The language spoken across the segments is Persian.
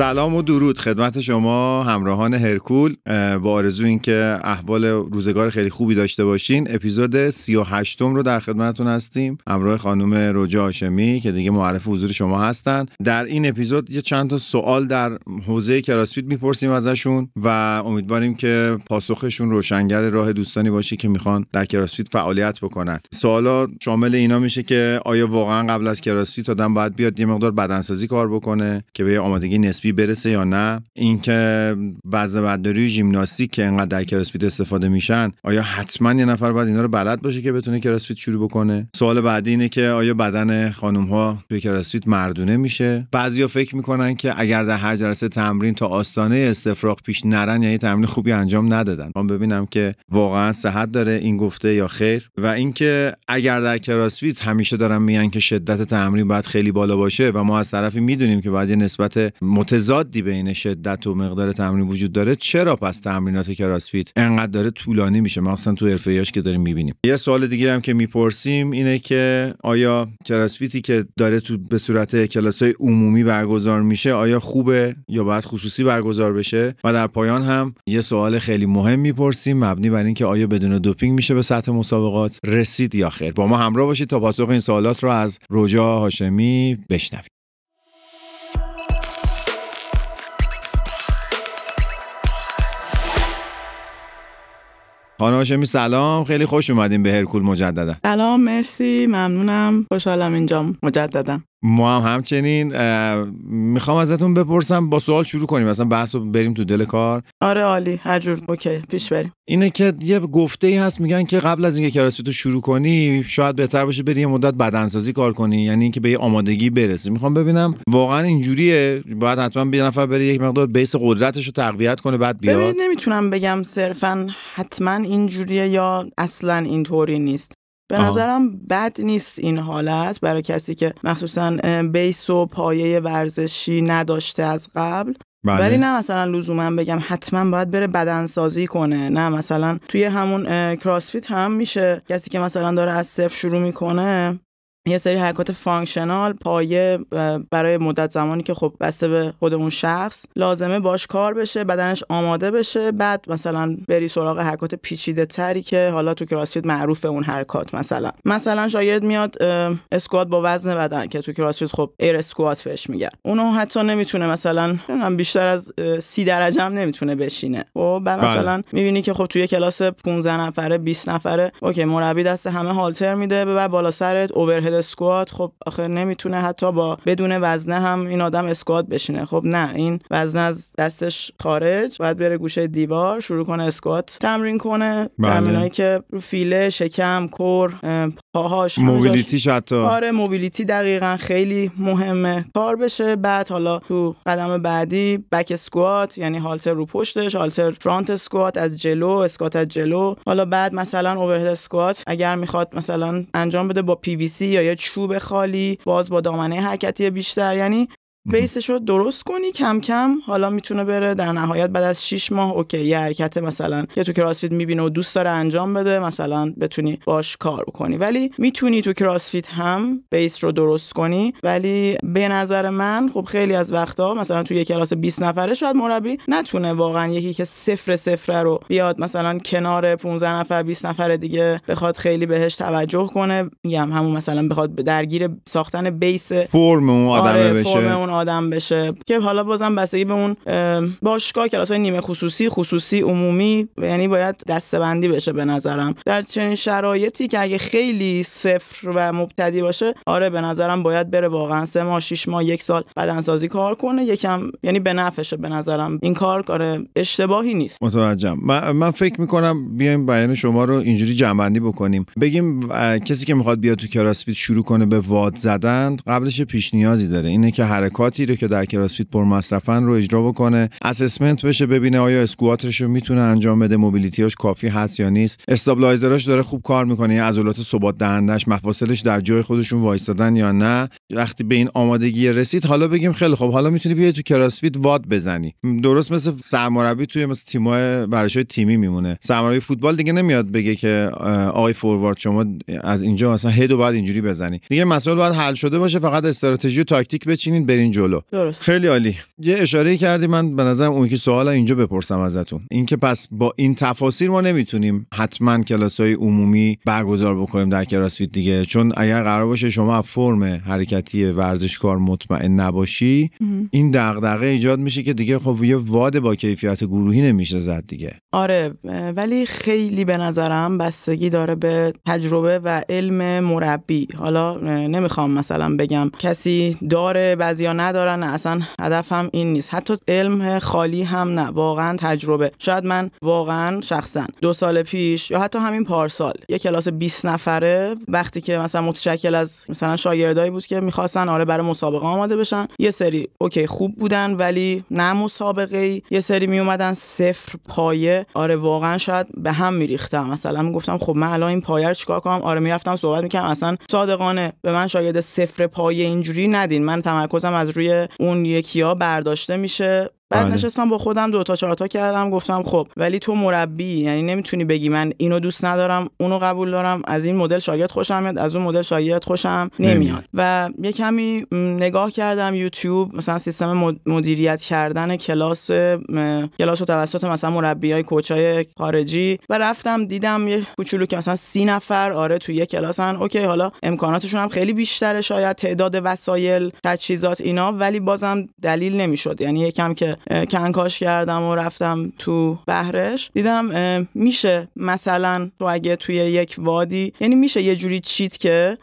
سلام و درود. خدمت شما همراهان هرکول. با آرزو اینکه احوال روزگار خیلی خوبی داشته باشین اپیزود 38 رو در خدمتتون هستیم. همراه خانم رجا هاشمی که دیگه معرف حضور شما هستن. در این اپیزود یه چند تا سوال در حوزه کراسفیت می‌پرسیم ازشون و امیدواریم که پاسخشون روشنگر راه دوستانی باشه که می‌خوان در کراسفیت فعالیت بکنن. سوالا شامل اینا میشه که آیا واقعا قبل از کراسفیت آدم باید بیاد یه مقدار بدنسازی کار بکنه که به آمادگی نسبی برسه یا نه اینکه وزن برداری ژیمناستیک که انقدر در کراسفیت استفاده میشن آیا حتما یه نفر باید اینا رو بلد باشه که بتونه کراسفیت شروع بکنه؟ سوال بعدی اینه که آیا بدن خانم ها توی کراسفیت مردونه میشه؟ بعضیا فکر می‌کنن که اگر در هر جلسه تمرین تا آستانه استفراغ پیش نرن یعنی تمرین خوبی انجام ندادن. من ببینم که واقعا صحت داره این گفته یا خیر. و اینکه اگر در کراسفیت همیشه دارن میگن که شدت تمرین باید خیلی بالا باشه و ما از طرفی می‌دونیم که باید یه نسبت متضادی بین شدت و مقدار تمرین وجود داره چرا پس تمرینات کراسفیت انقدر داره طولانی میشه؟ مخصوصا تو حرفه‌ایاش که داریم می‌بینیم. یه سوال دیگه هم که می‌پرسیم اینه که آیا کراسفیتی که داره تو به صورت کلاسای عمومی برگزار میشه آیا خوبه یا باید خصوصی برگزار بشه؟ و در پایان هم یه سوال خیلی مهم می‌پرسیم مبنی بر اینکه آیا بدون دوپینگ میشه به سطح مسابقات رسید یا خیر. با ما همراه باشید تا پاسخ این سوالات رو از رجا هاشمی بشنویم. خانم هاشمی سلام. خیلی خوش اومدیم به هرکول مجددا سلام مرسی. ممنونم. خوشحالم اینجا مجددا ما هم همچنین می‌خوام ازتون بپرسم با سوال شروع کنیم. مثلا بحث رو بریم تو دل کار. آره عالی. هر جور. اوکی پیش بریم. اینه که یه گفته ای هست میگن که قبل از اینکه کراسفیت رو شروع کنی شاید بهتر باشه بری یه مدت بدنسازی کار کنی یعنی اینکه به یه آمادگی برسی. می‌خوام ببینم واقعا اینجوریه؟ باید حتما یه نفر بره یک مقدار بیس قدرتش رو تقویت کنه بعد بیاد. ببینید نمی‌تونم بگم صرفا حتما اینجوریه یا اصلا اینطوری نیست. به نظرم بد نیست این حالت برای کسی که مخصوصا base و پایه ورزشی نداشته از قبل. بله. ولی نه مثلا لزوما بگم حتما باید بره بدنسازی کنه. نه مثلا توی همون CrossFit هم میشه کسی که مثلا داره از صفر شروع می‌کنه یه سری حرکات functional پایه برای مدت زمانی که خب بسته به خود اون شخص. لازمه باش کار بشه بدنش آماده بشه بعد مثلا بری سراغ حرکات پیچیده تری که حالا تو CrossFit معروف اون حرکات مثلا. مثلا شاگرد میاد اسکوات با وزن بدن که تو CrossFit خب air squat بهش میگن. اونو حتی نمی‌تونه مثلا بیشتر از سی درجه هم نمی‌تونه بشینه. خب بعد بله. مثلا می‌بینی که خب توی کلاس 15 نفره 20 نفره OK مربی دست همه هالتر میده بعد بالا سرت overhead squat خب آخر نمی‌تونه حتی با بدون وزنه هم این آدم اسکوات بشینه. خب نه این وزنه از دستش خارج باید بره گوشه دیوار شروع کنه اسکوات تمرین کنه. بله. تمرینایی که رو فیله شکم core پاهاش mobility ش حتی. آره mobility دقیقا خیلی مهمه. کار بشه بعد حالا تو قدم بعدی back squat یعنی هالتر رو پشتش هالتر front squat از جلو اسکوات از جلو. حالا بعد مثلا overhead squat اگر می‌خواد مثلا انجام بده با پی وی سی یا چوب خالی باز با دامنه حرکتی بیشتر یعنی base ش رو درست کنی کم کم حالا می‌تونه بره در نهایت بعد از 6 ماه OK یه حرکت مثلا یه تو CrossFit می‌بینه و دوست داره انجام بده مثلا بتونی باش کار کنی. ولی می‌تونی تو CrossFit هم base رو درست کنی. ولی به نظر من خب خیلی از وقتا مثلا تو یه کلاس 20 نفره شاید مربی نتونه واقعا یکی که صفر صفر رو بیاد مثلا کنار 15 نفر 20 نفر دیگه بخواد خیلی بهش توجه کنه میگم همون مثلا بخواد درگیر ساختن بیس فرم اون آدم آره بشه. آدم بشه. که حالا بازم بستگی به اون باشگاه کلاس های نیمه خصوصی خصوصی عمومی یعنی باید دستبندی بشه به نظرم. در چنین شرایطی که اگه خیلی صفر و مبتدی باشه آره به نظرم باید بره واقعا سه ماه شش ماه یک سال بدنسازی کار کنه. یکم یعنی به نفعشه به نظرم. این کار کار اشتباهی نیست. متوجهم. من, من فکر می‌کنم بیایم بیان شما رو اینجوری جمعبندی بکنیم. بگیم کسی که می‌خواد بیاد تو کراسفیت شروع کنه به واد زدن قبلش پیش نیازی داره. اینه که حرکت حرکاتی رو که در کراسفیت پر مصرفن رو اجرا بکنه. اسسمنت بشه ببینه آیا اسکواتش رو می‌تونه انجام بده موبیلیتیاش کافی هست یا نیست. استابلایزراش داره خوب کار می‌کنه یعنی عضلات ثبات دهندش مفاصلش در جای خودشون وایستادن یا نه. وقتی به این آمادگی رسید حالا بگیم خیلی خب حالا می‌تونی بیای تو کراسفیت واد بزنی. درست مثل سرمربی توی مثل تیمای ورزش‌های تیمی میمونه. سرمربی فوتبال دیگه نمیاد بگه که آقای فوروارد شما از اینجا مثلا هدو باید اینجوری بزنی. دیگه مسئله باید حل شده باشه فقط استراتژی و تاکتیک بچینین برین جلو. درست. خیلی عالی. یه اشاره کردی من به نظرم اون که سوال اینجا بپرسم ازتون. اینکه پس با این تفاصیل ما نمی‌تونیم حتما کلاس های عمومی برگزار بکنیم در کراسفیت دیگه. چون اگر قرار باشه شما فرم حرکتی ورزشکار مطمئن نباشی این دغدغه ایجاد میشه که دیگه خب یه واد با کیفیت گروهی نمیشه زد دیگه. آره ولی خیلی به نظرم بستگی داره به تجربه و علم مربی. حالا نمی‌خوام مثلا بگم کسی داره بعضیا ندارن اصلا هدفم این نیست. حتی علم خالی هم نه واقعا تجربه. شاید من واقعا شخصا دو سال پیش یا حتی همین پارسال یه کلاس 20 نفره وقتی که مثلا متشکل از مثلا شاگردایی بود که می‌خواستن آره برای مسابقه آماده بشن یه سری اوکی خوب بودن ولی نه مسابقه ای یه سری می اومدن صفر پایه. آره واقعا شاید به هم میریختم. مثلا می‌گفتم خب من الان این پایه رو چیکار کنم؟ آره می‌رفتم صحبت می‌کردم. اصلا صادقانه به من شاگرد صفر پایه اینجوری ندین. من تمرکزم از روی اون یکیا برداشته میشه. بعد بله. نشستم با خودم دو تا چهار تا کردم گفتم خب ولی تو مربی یعنی نمی‌تونی بگی من اینو دوست ندارم اونو قبول دارم از این مدل شاگرد خوشم میاد از اون مدل شاگرد خوشم نمیاد. و یه کمی نگاه کردم یوتیوب مثلا سیستم مدیریت کردن کلاس کلاس و توسط مثلا مربیای کوچای خارجی و رفتم دیدم یه کوچولو که مثلا سی نفر آره تو یه کلاسن. اوکی حالا امکاناتشون هم خیلی بیشتره شاید تعداد وسایل تجهیزات اینا ولی بازم دلیل نمی‌شد. یعنی یکم که کنکاش کردم و رفتم تو بهرش دیدم میشه مثلا تو اگه توی یک WOD ی یعنی میشه یه جوری چید که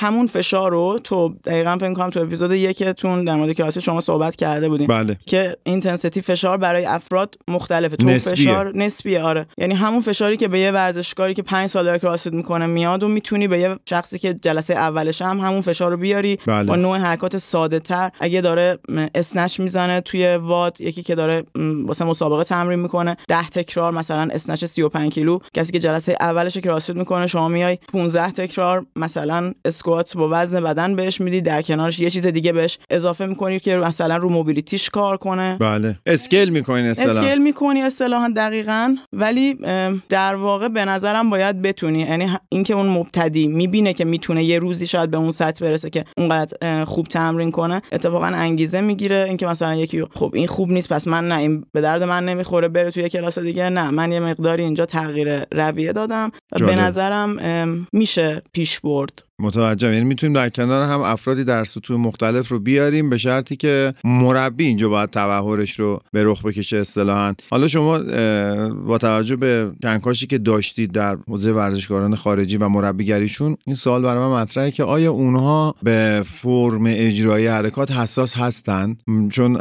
همون فشار رو تو دقیقا فکر کنم تو اپیزود یکتون در مورد کلاسی شما صحبت کرده بودیم بله. که intensity فشار برای افراد مختلفه تو نسبیه. فشار نسبیه آره یعنی همون فشاری که به یه ورزشکاری که 5 سال داره CrossFit می‌کنه میاد و می‌تونی به یه شخصی که جلسه اولش هم همون فشار رو بیاری بله. با نوع حرکات ساده تر اگه داره snatch می‌زنه توی WOD یکی که داره واسه مسابقه تمرین می‌کنه. 10 تکرار مثلا snatch 35 کیلو. کسی که جلسه اولش CrossFit می‌کنه شما میای 15 تکرار مثلا اسکوات با وزن بدن بهش میدی در کنارش یه چیز دیگه بهش اضافه می‌کنی که مثلا رو mobility ش کار کنه. بله. scale می‌کنین اصطلاحا. scale می‌کنی اصطلاحا دقیقا. ولی در واقع به نظرم باید بتونی. یعنی اینکه اون مبتدی می‌بینه که می‌تونه یه روزی شاید به اون سطح برسه که اونقدر خوب تمرین کنه اتفاقا انگیزه می‌گیره. اینکه مثلا یکی خب این خوب نیست پس من نه این به درد من نمی‌خوره بره توی کلاس دیگه. نه من یه مقداری اینجا تغییر رویه دادم. و به نظرم میشه پیش برد. متوجهم. یعنی می‌تونیم در کنار هم افرادی در سطوح مختلف رو بیاریم به شرطی که مربی اینجا باید تبهرش رو به رخ بکشه اصطلاحا. حالا شما با توجه به کنکاشی که داشتید در حوزه ورزشکاران خارجی و مربیگریشون این سوال برای من مطرحه که آیا اونها به فرم اجرایی حرکات حساس هستند چون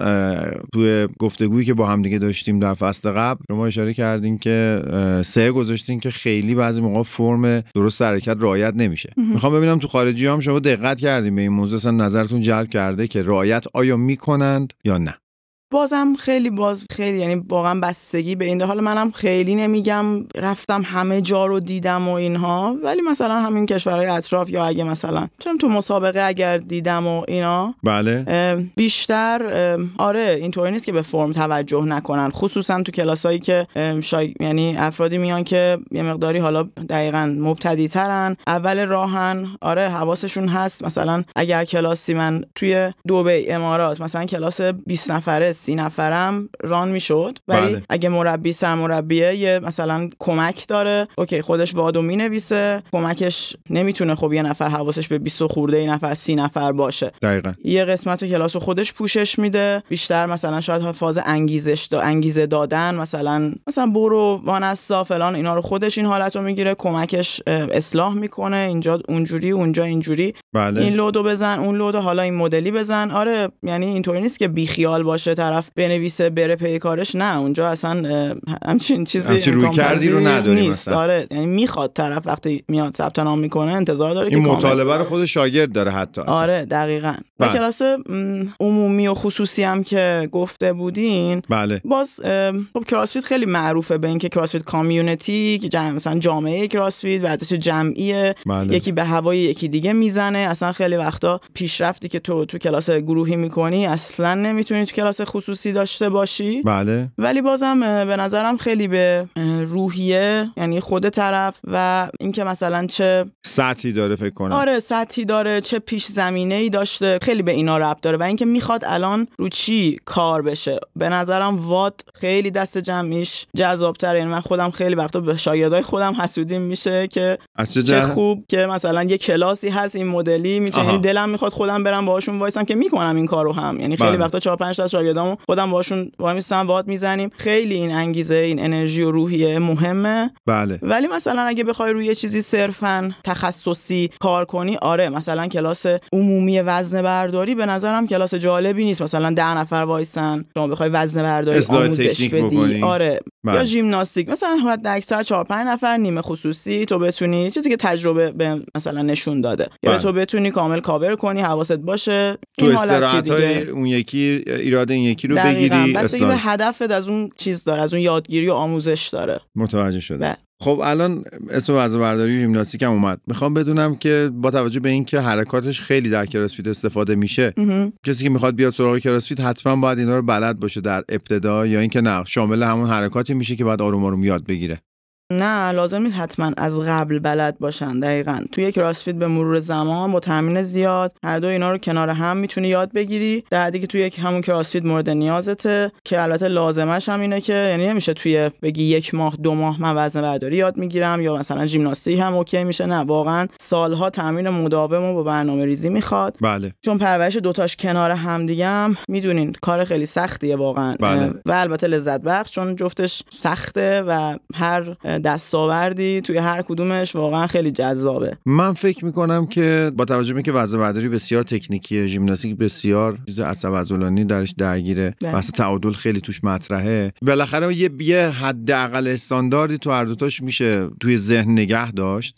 توی گفتگویی که با هم دیگه داشتیم در فصل قبل شما اشاره کردین که سه گذاشتین که خیلی بعضی موقع فرم درست حرکت رعایت نمیشه. می‌خوام ببینم تو خارجی هم شما دقت کردیم به این موضوع اصلا نظرتون جلب کرده که رعایت آیا می‌کنند یا نه. بازم خیلی باز خیلی یعنی واقعا بستگی به این حال منم خیلی نمیگم رفتم همه جا رو دیدم و اینها ولی مثلا همین کشورهای اطراف یا اگه مثلا چون تو مسابقه اگر دیدم و اینا بله. بیشتر آره اینطوری نیست که به فرم توجه نکنن. خصوصا تو کلاسایی که شای... یعنی افرادی میان که یه مقداری حالا دقیقا مبتدی ترن اول راهن آره حواسشون هست. مثلا اگر کلاسی من توی دبی امارات مثلا کلاس 20 نفره سی نفرم run می‌شد. ولی بله. اگه مربی سرمربیه یه مثلا کمک داره. OK خودش WOD و می‌نویسه. کمکش نمی‌تونه خب یه نفر حواسش به 20 خورده ای نفر سی نفر باشه. دقیقا. یه قسمت کلاس خودش پوشش میده. بیشتر مثلا شاید فاز انگیزش دا انگیزه دادن مثلا مثلا برو وانستا فلان اینا رو خودش این حالت رو می‌گیره. کمکش اصلاح می‌کنه. اینجا اونجوری اونجا اینجوری. بله. این load و بزن اون load و حالا این مدلی بزن. آره یعنی اینطوری نیست که بیخیال باشه طرف بنویسه بره پی کارش نه اونجا اصلا همچین چیزی همچین روی کردی رو نداری نیست. آره یعنی می‌خواد طرف وقتی میاد ثبت نام می‌کنه انتظار داره این که مطالبه رو خود شاگرد داره حتی اصلا. آره دقیقا. و کلاس عمومی و خصوصی هم که گفته بودین بله. باز خب کراسفیت خیلی معروفه به اینکه کراسفیت کامیونیتی که جمع مثلا جامعه کراسفیت ورزش جمعیه. بله. یکی به هوای یکی دیگه می‌زنه. اصلا خیلی وقتا پیشرفتی که تو تو کلاس گروهی می‌کنی اصلا نمی‌تونی تو کلاس خصوصی داشته باشی. بله. ولی بازم به نظرم خیلی به روحیه یعنی خود طرف و اینکه مثلا چه سطحی داره فکر کنم. آره سطحی داره چه پیش زمینه ای داشته خیلی به اینا ربط داره و اینکه می‌خواد الان رو چی کار بشه. به نظرم واد خیلی دست جمعیش جذابتره. یعنی من خودم خیلی وقتا به شاگردای خودم حسودیم میشه که از چه, چه خوب که مثلا یه کلاسی هست این مدلی می‌تونه دلم می‌خواد خودم برم باهاشون وایسم که می‌کنم این کارو هم. یعنی خیلی بله. وقتا 4 5 تا شاگردامو خودم باهاشون وای میستم واد می‌زنیم. خیلی این انگیزه این انرژی و روحیه مهمه. بله. ولی مثلا اگه بخوای روی چیزی صرفا تخصصی کار کنی آره مثلا کلاس عمومی وزن برداری به نظرم کلاس جالبی نیست. مثلا ده نفر وایسن شما بخوای وزن برداری آموزش بدی. آره بله. یا ژیمناستیک. مثلا حد اکثر 4 5 نفر نیمه خصوصی تو بتونی چیزی که تجربه به مثلا نشون داده. یا بله. تو بتونی کامل کاور کنی حواست باشه. تو استراحت های اون یکی ایراد این یکی رو بگیری بستگی به هدفت از اون چیز داره از اون یادگیری و آموزش داره. متوجه شده بله. خب الان اسم وزن برداری ژیمناستیک هم اومد. می‌خوام بدونم که با توجه به اینکه حرکاتش خیلی در کراسفیت استفاده میشه کسی که می‌خواد بیاد سراغ کراسفیت حتما باید اینا رو بلد باشه در ابتدا یا اینکه نه شامل همون حرکاتی میشه که بعد آروم آروم یاد بگیره. نه لازم نیست حتما از قبل بلد باشن دقیقا. توی یک کراسفیت به مرور زمان با تمرین زیاد هر دو اینا رو کنار هم می‌تونی یاد بگیری. در حدی که توی یک همون کراسفیت مورد نیازته که البته لازمش هم اینه که یعنی نمیشه توی بگی یک ماه دو ماه من وزن برداری یاد می‌گیرم یا مثلا ژیمناستیک هم اوکی میشه. نه واقعا سالها تمرین مداوم و با برنامه ریزی می‌خواد. بله. چون پرورش دوتاش کنار هم دیگه هم می‌دونین کار خیلی سختیه واقعا. بله. و البته لذت بخش چون جفتش سخته و هر دستاوردی توی هر کدومش واقعا خیلی جذابه. من فکر می‌کنم که با توجه به که وزن برداری بسیار تکنیکیه ژیمناستیک بسیار چیز عصب عضلانی درش درگیره بحث تعادل خیلی توش مطرحه. بالاخره یه یه حداقل استانداردی تو هر دوتاش میشه توی ذهن نگه داشت.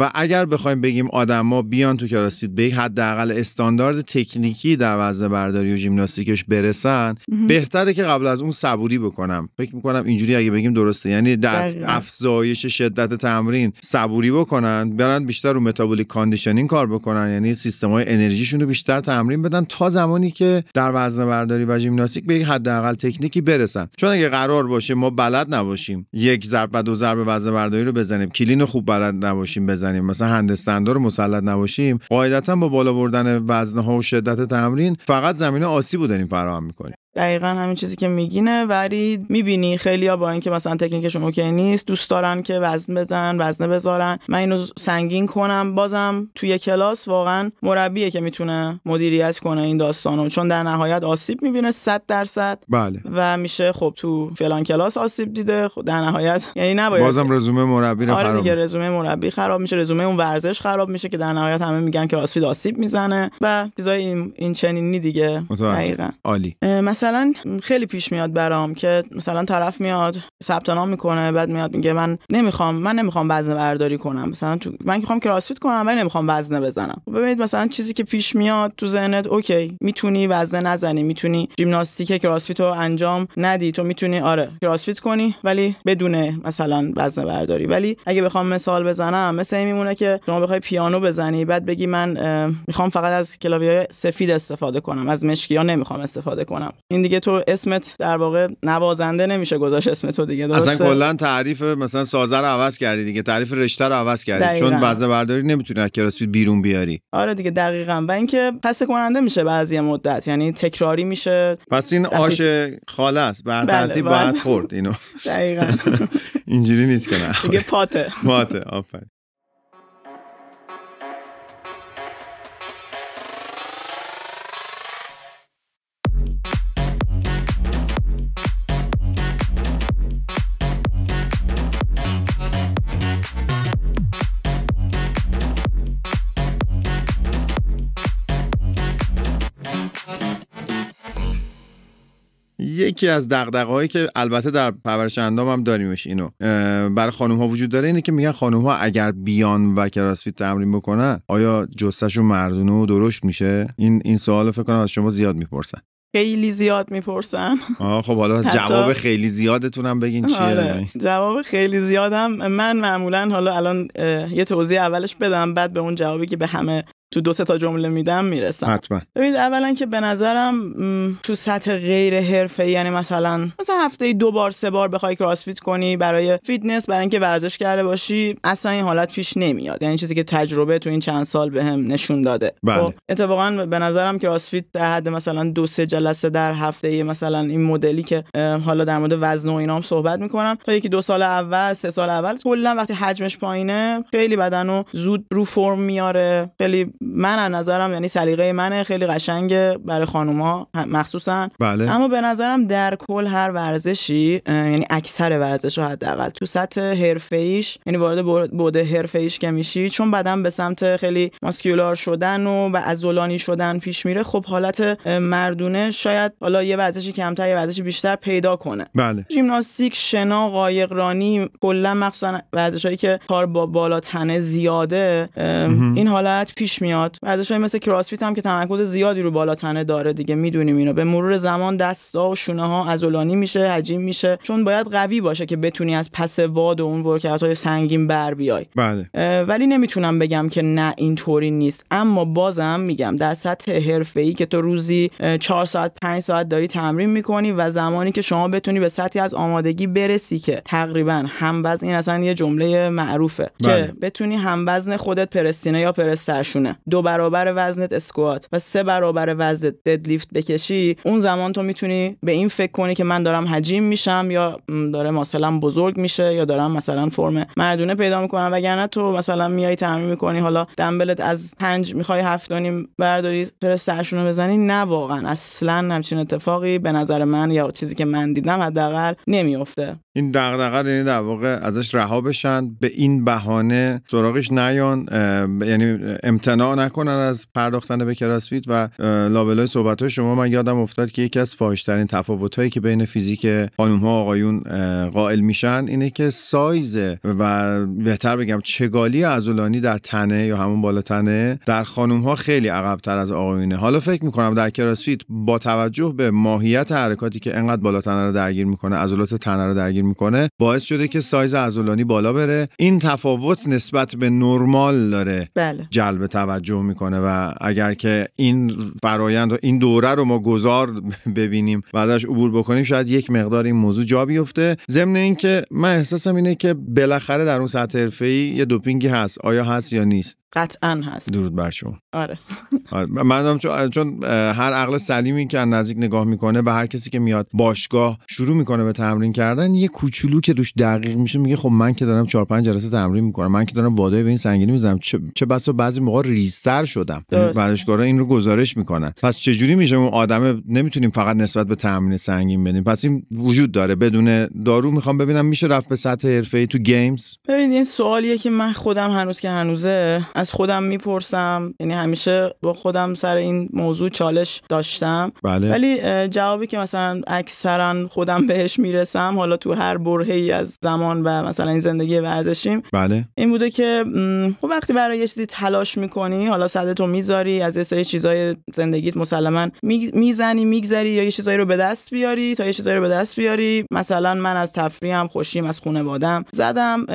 و اگر بخوایم بگیم آدما بیان تو CrossFit به حداقل استاندارد تکنیکی در وزن برداری و ژیمناستیکش برسن بهتره که قبل از اون صبوری بکنم. فکر می‌کنم اینجوری اگه بگیم درسته. یعنی در افزایش شدت تمرین صبوری بکنن برن بیشتر رو metabolic conditioning کار بکنن. یعنی سیستم های انرژیشون رو بیشتر تمرین بدن تا زمانی که در وزن برداری و ژیمناستیک به یک حداقل تکنیکی برسن. چون اگه قرار باشه ما بلد نباشیم یک ضرب و دو ضرب وزن برداری رو بزنیم clean خوب بلد نباشیم بزنیم مثلا هند رو مسلط نباشیم قاعدتا با بالا بردن وزن ها و شدت تمرین فقط زمینه آسیب داریم فراهم می‌کنیم. دقیقا همین چیزی که میگینه. ولی می‌بینی خیلی ها با اینکه مثلا تکنیکشون اوکی نیست دوست دارن که وزن بزنن وزنه بذارن. من اینو سنگین کنم. بازم توی کلاس واقعا مربیه که می‌تونه مدیریت کنه این داستانو. چون در نهایت آسیب می‌بینه 100 درصد. بله. و میشه خب تو فلان کلاس آسیب دیده. خب در نهایت یعنی نباید. بازم رزومه مربی رو آره خراب دیگه رزومه مربی خراب میشه. رزومه اون ورزش خراب میشه که در نهایت همه میگن که آسیب می‌زنه. و چیزای این, این چنینی دیگه. دقیقاً. عالی. مثلا خیلی پیش میاد برام که مثلا طرف میاد ثبت نام می‌کنه بعد میاد میگه من نمی‌خوام من نمی‌خوام وزنه برداری کنم. مثلا تو من می‌خوام کراسفیت کنم ولی نمی‌خوام وزنه بزنم. ببینید مثلا چیزی که پیش میاد تو ذهنت اوکی می‌تونی وزنه نزنی می‌تونی ژیمناستیک کراسفیت رو انجام ندی. تو می‌تونی آره کراسفیت کنی ولی بدون مثلا وزنه برداری. ولی اگه بخوام مثال بزنم مثل این میمونه که شما بخوای پیانو بزنی بعد بگی من می‌خوام فقط از کلاویه سفید استفاده کنم از مشکی ها نمی‌خوام استفاده کنم. این دیگه تو اسمت در واقع نوازنده نمیشه گذاشت اسم تو دیگه درسته؟ اصلا کلا تعریف مثلا سازه رو عوض کردی دیگه تعریف رشته رو عوض کردی. دقیقا. چون وزنه برداری نمی‌تونی از کراسفیت بیرون بیاری. آره دیگه دقیقا. و اینکه پس کننده میشه بعضی مدت یعنی تکراری میشه. پس این آش خاله است به بله، ترتیب باید خورد اینو. دقیقا. اینجوری نیست که نه. دیگه پاته. پاته آفرین. یکی از هایی که البته در پرورش اندام هم داریمش اینو برای خانم ها وجود داره اینه که میگن خانم ها اگر بیان و کراسفیت تمرین بکنن آیا جستشون مردونه و درشت میشه؟ این این سوال فکر کنم از شما زیاد می‌پرسن. خیلی زیاد می‌پرسن. آه خب حالا جواب خیلی زیادتونم بگین چیه؟ آره. جواب خیلی زیادم. من معمولا حالا الان یه توضیح اولش بدم بعد به اون جوابی که به همه تو دو سه تا جمله میدم می‌رسم. حتما. ببینید اولا که به نظرم تو سطح غیر حرفه یعنی مثلا مثلا هفته دو بار سه بار بخوای CrossFit کنی برای فیتنس برای اینکه ورزش کرده باشی اصلا این حالت پیش نمیاد. یعنی چیزی که تجربه تو این چند سال بهم به نشون داده. بله. خب اتفاقا به نظرم CrossFit در حد مثلا دو سه جلسه در هفته مثلا این مدلی که حالا در مورد وزن و اینام صحبت می‌کنم. تا یکی دو سال اول سه سال اول کلا وقتی حجمش پایینه خیلی بدنو زود رو فرم میاره خیلی من از نظرم یعنی سلیقه منه خیلی قشنگه برای خانوما مخصوصا. بله. اما به نظرم در کل هر ورزشی یعنی اکثر ورزش ها حداقل تو سطح حرفه‌ایش یعنی وارد بود حرفه‌ایش که میشی چون بدن به سمت خیلی ماسکولار شدن و و عضلانی شدن پیش میره خب حالت مردونه شاید حالا یه ورزشی کمتر یه ورزشی بیشتر پیدا کنه. بله. ژیمناستیک شنا قایق رانی کلا مخصوصا ورزشایی که کار با بالا تنه زیاده این حالت پیش میاد. ورزشای مثل کراسفیت هم که تمرکز زیادی رو بالا تنه داره دیگه می‌دونیم اینو. به مرور زمان دستا و شونه ها عضلانی میشه حجیم میشه. چون باید قوی باشه که بتونی از پس واد و اون ورکات های سنگین بر بیای. بله. ولی نمی‌تونم بگم که نه اینطوری نیست. اما بازم میگم در سطح حرفه‌ای که تو روزی 4 ساعت 5 ساعت داری تمرین می‌کنی و زمانی که شما بتونی به سطحی از آمادگی برسی که تقریبا هم وزن این اصلا یه جمله معروفه بله. که بتونی هم وزن خودت پرستینه یا پرسترشونه. دو برابر وزنت اسکوات و سه برابر وزنت ددلیفت بکشی اون زمان تو می‌تونی به این فکر کنی که من دارم حجیم میشم یا داره مثلا بزرگ میشه یا دارم مثلا فرم مردونه پیدا می‌کنم. وگرنه تو مثلا میای تمرین می‌کنی حالا دنبلت از پنج می‌خوای هفت نیم برداری پرسترشونه بزنی. نه واقعا. اصلا همچین اتفاقی به نظر من یا چیزی که من دیدم حداقل نمیافته. این دغدغه یعنی در واقع ازش رها بشن به این بهانه سراغش نیان یعنی امتناع نکنن از پرداختن به کراسفیت و لابلای صحبت های شما. من یادم افتاد که یکی از فاحشترین تفاوت هایی که بین فیزیک خانم ها آقایون قائل میشن اینه که سایز و بهتر بگم چگالی عضلانی در تنه یا همون بالا تنه در خانم ها خیلی عقبتر از آقایونه. حالا فکر می‌کنم در کراسفیت با توجه به ماهیت حرکاتی که انقدر بالا تنه رو درگیر می‌کنه عضلات تنه رو درگیر می‌کنه باعث شده که سایز عضلانی بالا بره. این تفاوت نسبت به نرمال داره بله. جلب توجه. می‌کنه و اگر که این فرایند و این دوره رو ما گذار ببینیم و ازش عبور بکنیم شاید یک مقدار این موضوع جا بیفته. ضمن اینکه من احساسم اینه که بالاخره در اون سطح حرفه‌ای یه دوپینگی هست. آیا هست یا نیست؟ قطعا هست. درود بر شما. آره. من چون, چون هر عقل سلیمی که نزدیک نگاه می‌کنه و هر کسی که میاد باشگاه شروع می‌کنه به تمرین کردن یه کوچولو که روش دقیق میشه میگه خب من که دارم 4 5 جلسه تمرین می‌کنم من که دارم WOD های به این سنگینی می‌زنم چه, چه بسا بعضی موقع ریزتر شدم. ورزشکارا این رو گزارش می‌کنن. پس چجوری میشه؟ اون آدم نمی‌تونیم فقط نسبت به تمرین سنگین بدیم. پس این وجود داره. بدون دارو می‌خوام ببینم میشه رفت به سطح حرفه‌ای تو Games؟ ببین این سوالیه که من خودم هنوز که هنوزه از خودم می‌پرسم. یعنی همیشه با خودم سر این موضوع چالش داشتم. بله. ولی جوابی که مثلا اکثرا خودم بهش می‌رسم حالا تو هر برهه‌ای از زمان و مثلا این زندگی ورزشیم بله. این بوده که خب وقتی برای یه چیزی تلاش می‌کنی حالا صدتو می‌ذاری از یه سری چیزای زندگیت مسلما می‌زنی میگذری یا یه چیزایی رو به دست بیاری تا یه چیزایی رو به دست بیاری. مثلا من از تفریحم خوشیم از خانوادم زدم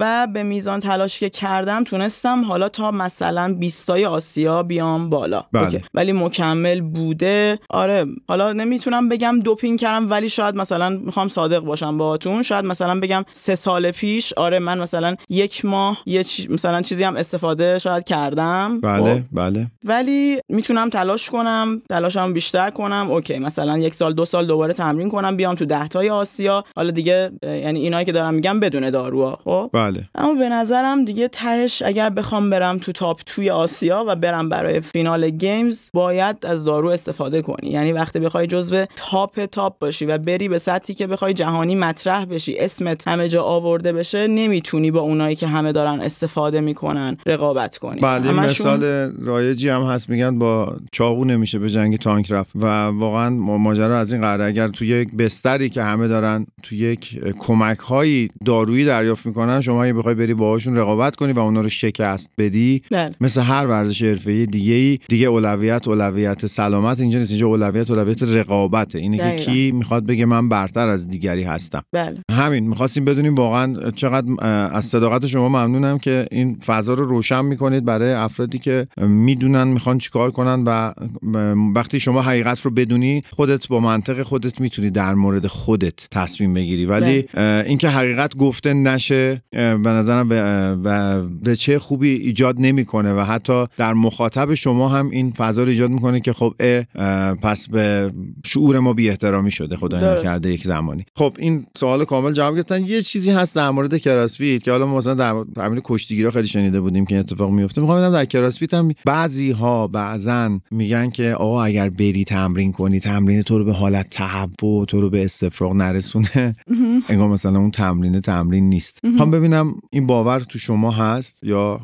و به میزان تلاش که کردم تونستم حالا تا مثلا 20 آسیا بیام بالا. بله. ولی مکمل بوده آره حالا نمی‌تونم بگم دوپینگ کردم ولی شاید مثلا می‌خوام صادق باشم باهاتون. شاید مثلا بگم سه سال پیش آره من مثلا یک ماه یه چی... مثلا چیزی هم استفاده شاید کردم. بله خب. بله. ولی می‌تونم تلاش کنم تلاشم بیشتر کنم. OK مثلا یک سال دو سال دوباره تمرین کنم بیام تو ده تای آسیا. حالا دیگه یعنی اینایی که دارم میگم بدون داروها خب. بله. اما به نظرم دیگه تهش اگر بخوام برم تو top توی آسیا و برم برای فینال Games باید از دارو استفاده کنی. یعنی وقتی بخوای جزو top top باشی و بری به سطحی که بخوای جهانی مطرح بشی اسمت همه جا آورده بشه نمی‌تونی با اونایی که همه دارن استفاده می‌کنن رقابت کنی. بله مثال رایجی هم هست. میگن با چاقو نمیشه به جنگ تانک رفت و واقعا ماجرا از این قراره. اگر توی یک بستری که همه دارن توی یک کمک هایی دارویی دریافت می‌کنن شما اگه بخوای بری باهاشون رقابت کنی و اونا رو شکست بدی بله. مثل هر ورزش حرفه‌ای دیگه ای دیگه اولویت اولویت سلامت اینجا نیست. اینجا اولویت اولویت رقابته اینه که. کی می‌خواد بگه من برتر از دیگری هستم. بله. همین می‌خواستیم بدونیم واقعا چقدر از صداقت شما ممنونم که این فضا رو روشن می‌کنید برای افرادی که می‌دونن می‌خوان چیکار کنن و وقتی شما حقیقت رو بدونی خودت با منطق خودت می‌تونی در مورد خودت تصمیم بگیری. ولی اه، اینکه حقیقت گفته نشه به نظرم به چه خوبی ایجاد نمی‌کنه و حتی در مخاطب شما هم این فضا رو ایجاد می‌کنه که خب پس به شعور ما بی احترامی شده خدا کرده یک زمانی. خب این سوال کامل جواب گرفتن. یه چیزی هست در مورد کراسفیت که حالا ما مثلا در تمرین کشتیگیری خیلی شنیده بودیم که اتفاق میفته می‌خوام ببینم در کراسفیت هم بعضی ها بعضن میگن که آقا اگر بری تمرین کنی تمرین تو رو به حالت تهوع تو رو به استفراغ نرسونه. انگار مثلا اون تمرین تمرین نیست. می‌خوام ببینم این باور تو شما هست یا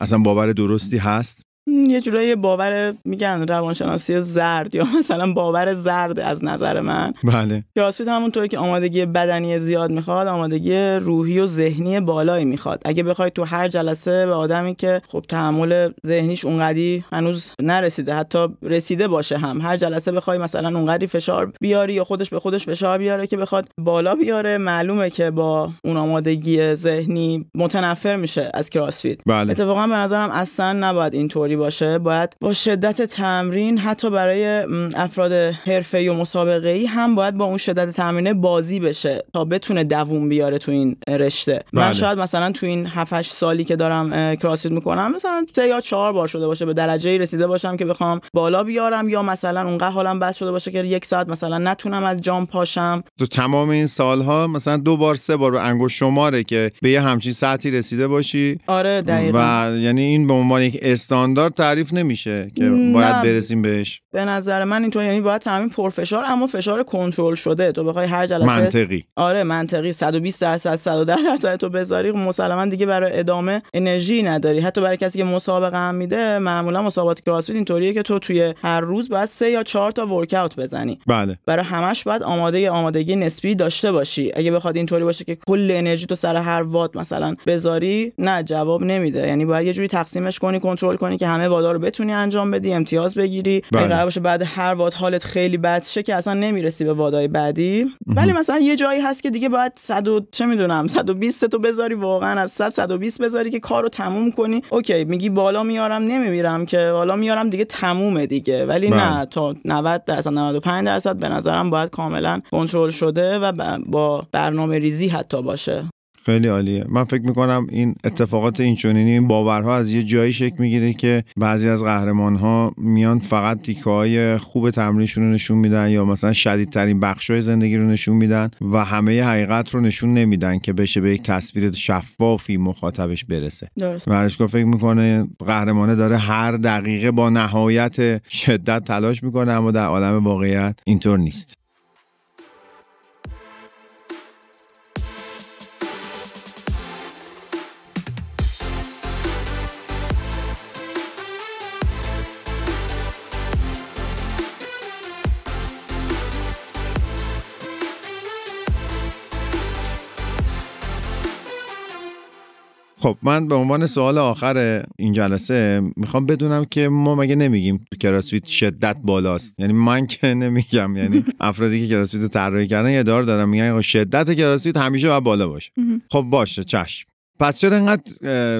اصلا باور درستی هست؟ یه جورایی باور میگن روانشناسی زرد یا مثلا باور زرد از نظر من. بله. کراسفیت همونطوری که آمادگی بدنی زیاد می‌خواد آمادگی روحی و ذهنی بالایی می‌خواد. اگه بخوای تو هر جلسه به آدمی که خب تحمل ذهنیش اونقدی هنوز نرسیده حتی رسیده باشه هم هر جلسه بخوای مثلا اونقدی فشار بیاری یا خودش به خودش فشار بیاره که بخواد بالا بیاره معلومه که با اون آمادگی ذهنی متنفر میشه از کراسفیت بله. اتفاقا به نظرم اصلا نباید اینطوری باشه باید با شدت تمرین حتی برای افراد حرفه‌ای و مسابقه ای هم باید با اون شدت تمرین بازی بشه تا بتونه دووم بیاره تو این رشته. من بله. شاید مثلا تو این 7 سالی که دارم اه، کراسفیت می‌کنم مثلا سه یا چهار بار شده باشه به درجه ای رسیده باشم که بخوام بالا بیارم یا مثلا اونقدر حالم بد شده باشه که یک ساعت مثلا نتونم از جام پاشم. تو تمام این سالها مثلا دو بار سه بار رو انگشت شماره که به یه همچین سطحی رسیده باشی. آره دقیقاً. و یعنی این به عنوان یک استاندارد تعریف نمیشه که. باید برسیم بهش. به نظر من اینطور یعنی باید تمرین پرفشار اما فشار کنترل شده. تو بخوای هر جلسه منطقی. آره منطقی. 120 درصد 110 درصد تو بذاری. مسلما دیگه برای ادامه انرژی نداری. حتی برای کسی که مسابقه هم میده معمولا مسابقات کراسفیت اینطوریه که تو توی هر روز باید سه یا چهار تا ورکاوت بزنی. بله. برای همش باید آماده آمادگی نسبی داشته باشی. اگه بخواد اینطوری باشه که کل انرژی تو سر هر وات مثلا بذاری نه جواب نمیده. یعنی باید یه جوری تقسیمش کنی کنترل کنی که همه وادا رو بتونی انجام بدی امتیاز بگیری. بله. قرار باشه بعد هر وات حالت خیلی بد شه که اصلا نمی‌رسی به وادای بعدی. ولی مثلا یه جایی هست که دیگه باید 100 و- چه می‌دونم 120 تو بذاری واقعا از 100 120 بذاری که کارو تموم کنی. اوکی میگی بالا میارم نمیمیرم که بالا میارم دیگه تمومه دیگه. ولی بله. نه تا 90 درصد 95 درصد به نظرم باید کاملا کنترل شده و با برنامه ریزی حتی باشه. خیلی عالیه. من فکر می‌کنم این اتفاقات این چنینی این باورها از یه جایی شکل می‌گیره که بعضی از قهرمان ها میان فقط تیکه های خوب تمرینشون رو نشون میدن یا مثلا شدیدترین بخش های زندگی رو نشون میدن و همه حقیقت رو نشون نمیدن که بشه به یک تصویر شفافی مخاطبش برسه. درست. ورزشگاه فکر می‌کنه قهرمانه داره هر دقیقه با نهایت شدت تلاش می‌کنه اما در عالم واقعیت اینطور نیست. خب من به عنوان سوال آخر این جلسه می‌خوام بدونم که ما مگه نمیگیم کراسفیت شدت بالاست. یعنی من که نمیگم یعنی افرادی که کراسفیت رو طراحی کردن یه دار دارم میگن شدت کراسفیت همیشه باید بالا باشه. خب باشه چشم. پس چرا انقدر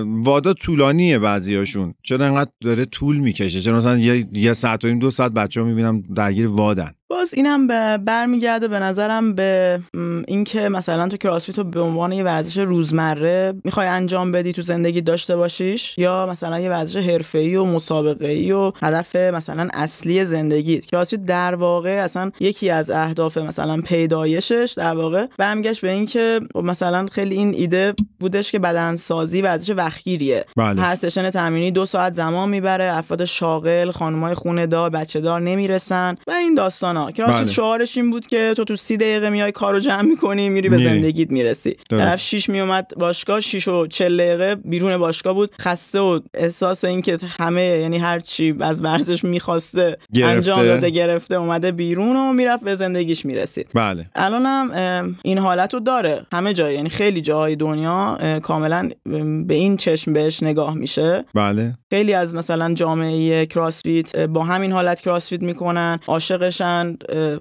وادا طولانیه بعضیاشون؟ چرا انقدر داره طول می‌کشه؟ چرا مثلا یه, یه ساعت و نیم دو ساعت بچه ها می‌بینم درگیر وادن؟ باز اینم برمیگرده به نظرم به اینکه مثلا تو کراسفیت رو به عنوان یه ورزش روزمره می‌خوای انجام بدی تو زندگی داشته باشیش یا مثلا یه ورزش حرفه‌ای و مسابقه‌ای و هدف مثلا اصلی زندگیت کراسفیت در واقع اصلا یکی از اهداف مثلا پیدایشش در واقع برمیگشت به اینکه مثلا خیلی این ایده بودش که بدنسازی ورزش وقتگیریه بله. هر سشن تمرینی دو ساعت زمان می‌بره افراد شاغل خانمای خونه دار بچه دار نمی‌رسن و این داستان ها کراسفیت بله. شعارش این بود که تو تو سی دقیقه میای کارو جمع می‌کنی میری به. زندگیت می‌رسی. طرف شیش میومد باشگاه شیش و چل دقیقه بیرون باشگاه بود. خسته و احساس این که همه یعنی هر چی از ورزش می‌خواسته گرفته. انجام داده گرفته اومده بیرون و می‌رفت به زندگیش می‌رسید. بله. الانم این حالت رو داره. همه جای یعنی خیلی جاهای دنیا کاملا ام، به این چشم بهش نگاه میشه. بله. خیلی از مثلا جامعه کراسفیت با همین حالت کراسفیت می‌کنن عاشقشن.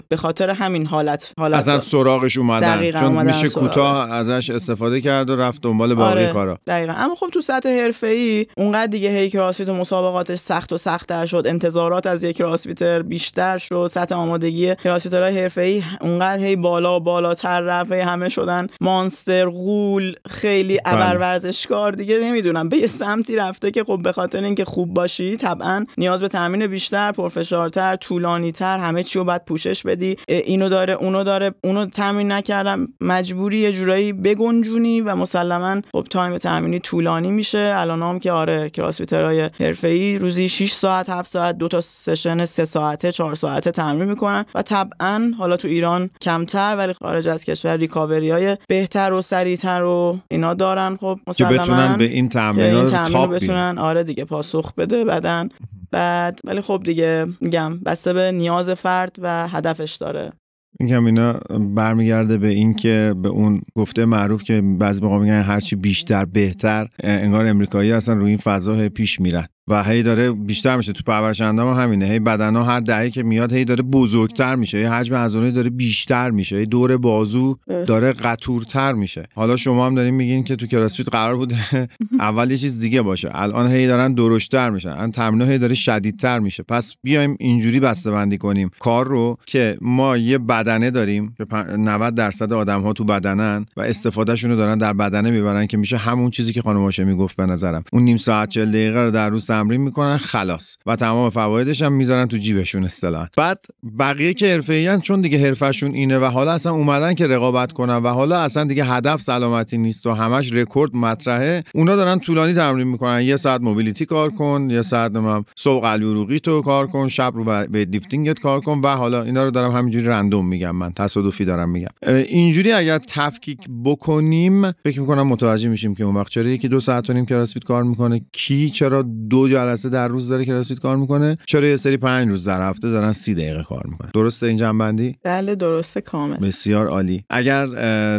به خاطر همین حالت حالت اصلا سراغش اومدن. دقیقاً چون اومدن میشه. کوتاه ازش استفاده کرد و رفت دنبال باقی آره، کارا. دقیقا. اما خب تو سطح حرفه‌ای اونقدر دیگه هی CrossFit و مسابقاتش سخت و سختتر شد. انتظارات از یک CrossFitter بیشتر شد. سطح آمادگی CrossFitter های حرفه‌ای اونقدر هی بالا و بالاتر رفت. همه شدن monster غول خیلی بله. ابر ورزشکار دیگه نمی‌دونم. به یه سمتی رفته که خب به خاطر اینکه خوب باشی طبعا نیاز به تمرین بیشتر پرفشارتر طولانیتر همه چی رو باید پوشش بدی اینو داره اونو داره اونو تمرین نکردم. مجبوری یه جورایی بگنجونی و مسلما خب تایم تمرینی طولانی میشه. الان هم که آره CrossFitter های حرفه‌ای روزی 6 ساعت 7 ساعت دو تا سشن 3 ساعته 4 ساعته تمرین می‌کنن و طبعا حالا تو ایران کمتر ولی خارج از کشور ریکاوری های بهتر و سریعتر و اینا دارن. خب که مسلما بتونن به این که تمرین تاپ. بتونن. آره دیگه پاسخ بده بدن. بعد ولی خب دیگه میگم بسته به نیاز فرد و هدفش داره. این اینا برمیگرده به این که به اون گفته معروف که بعضی موقع میگن هرچی بیشتر بهتر انگار امریکایی اصلا روی این فضا پیش میرن. و هی داره بیشتر میشه تو پرورش اندام هم همینه. هی بدن ها هر دهه که میاد هی داره بزرگتر میشه. هی حجم عضله داره بیشتر میشه. هی دور بازو. داره قطورتر میشه. حالا شما هم دارین میگین که تو CrossFit قرار بوده اول یه چیز دیگه باشه. الان هی دارن درشتر میشن. الان تمرین هی داره شدیدتر میشه. پس بیایم اینجوری بسته بندی کنیم. کار رو که ما یه بدنه داریم که پ- 90 درصد آدم ها تو بدنن و استفادهشون رو دارن در بدنه می‌برن که میشه همون چیزی که خانم هاشمی گفت به نظرم. اون نیم ساعت 40 دقیقه رو در روز تمرین می‌کنن خلاص. و تمام فوایدش هم می‌ذارن تو جیبشون اصطلاحا. بعد بقیه که حرفه‌این چون دیگه حرفشون اینه و حالا اصلا اومدن که رقابت کنن و حالا اصلا دیگه هدف سلامتی نیست و همش رکورد مطرحه اونا دارن طولانی تمرین می‌کنن. یه ساعت mobility کار کن یه ساعت نمیم سوق علی تو کار کن شب رو به lifting ت کار کن و حالا اینا رو دارم همینجوری random میگم من تصادفی دارم میگم. اینجوری اگر تفکیک بکنیم فکر می‌کنم متوجه میشیم که اون وقت چرا یکی دو ساعت و نیم کراسفیت کار می‌کنه کی چرا دو جلسه در روز داره کراسفیت کار می‌کنه. چرا یه سری پنج روز در هفته دارن سی دقیقه کار می‌کنن؟ درسته این جنبندی؟ بله درسته کامل. بسیار عالی. اگر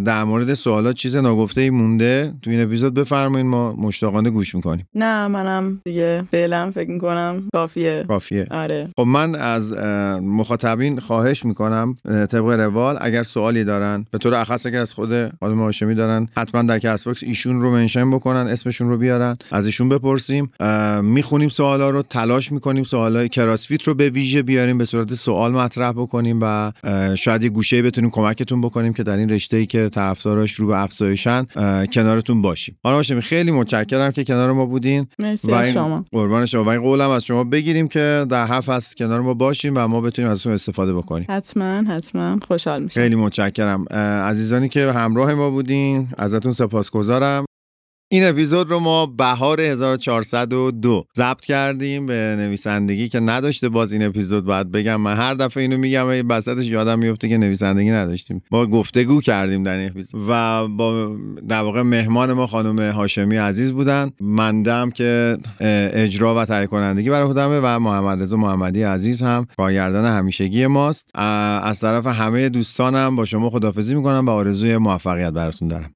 در مورد سوالات چیز ناگفته ای مونده تو این اپیزود بفرمایید ما مشتاقانه گوش می‌کنیم. نه منم دیگه فعلا فکر می‌کنم کافیه. کافیه. آره. خب من از مخاطبین خواهش می‌کنم طبق روال اگر سوالی دارن به طور اخص اگر از خود خانم هاشمی دارن حتما در question box ایشون رو mention بکنن اسمشون رو بیارن از ایشون بپرسیم. می‌خونیم سوالا رو تلاش می‌کنیم سوالای CrossFit رو به ویژه بیاریم به صورت سوال مطرح بکنیم و شاید یه گوشه بتونیم کمکتون بکنیم که در این رشته ای که طرفداراش رو به افزایشن کنارتون باشیم. خانم هاشمی خیلی متشکرم که کنار ما بودین مرسی و این شما. قربان شما. و این قولم از شما بگیریم که در هفت فصل کنار ما باشیم و ما بتونیم ازتون استفاده بکنیم. حتما حتما. خوشحال میشم. خیلی متشکرم. عزیزانی که همراه ما بودین ازتون سپاسگزارم. این اپیزود رو ما بهار 1402 ضبط کردیم به نویسندگی که نداشته باز این اپیزود. باید بگم من هر دفعه اینو میگم و وسطش یادم میفته که نویسندگی نداشتیم. ما گفتگو کردیم در این اپیزود. و با در واقع مهمان ما خانم هاشمی عزیز بودن. مندم که اجرا و تهیه کنندگی برای خودمه و محمد رضا محمدی عزیز هم. کارگردان همیشگی ماست. از طرف همه دوستانم با شما خدافزی می‌کنم و آرزوی موفقیت براتون دارم.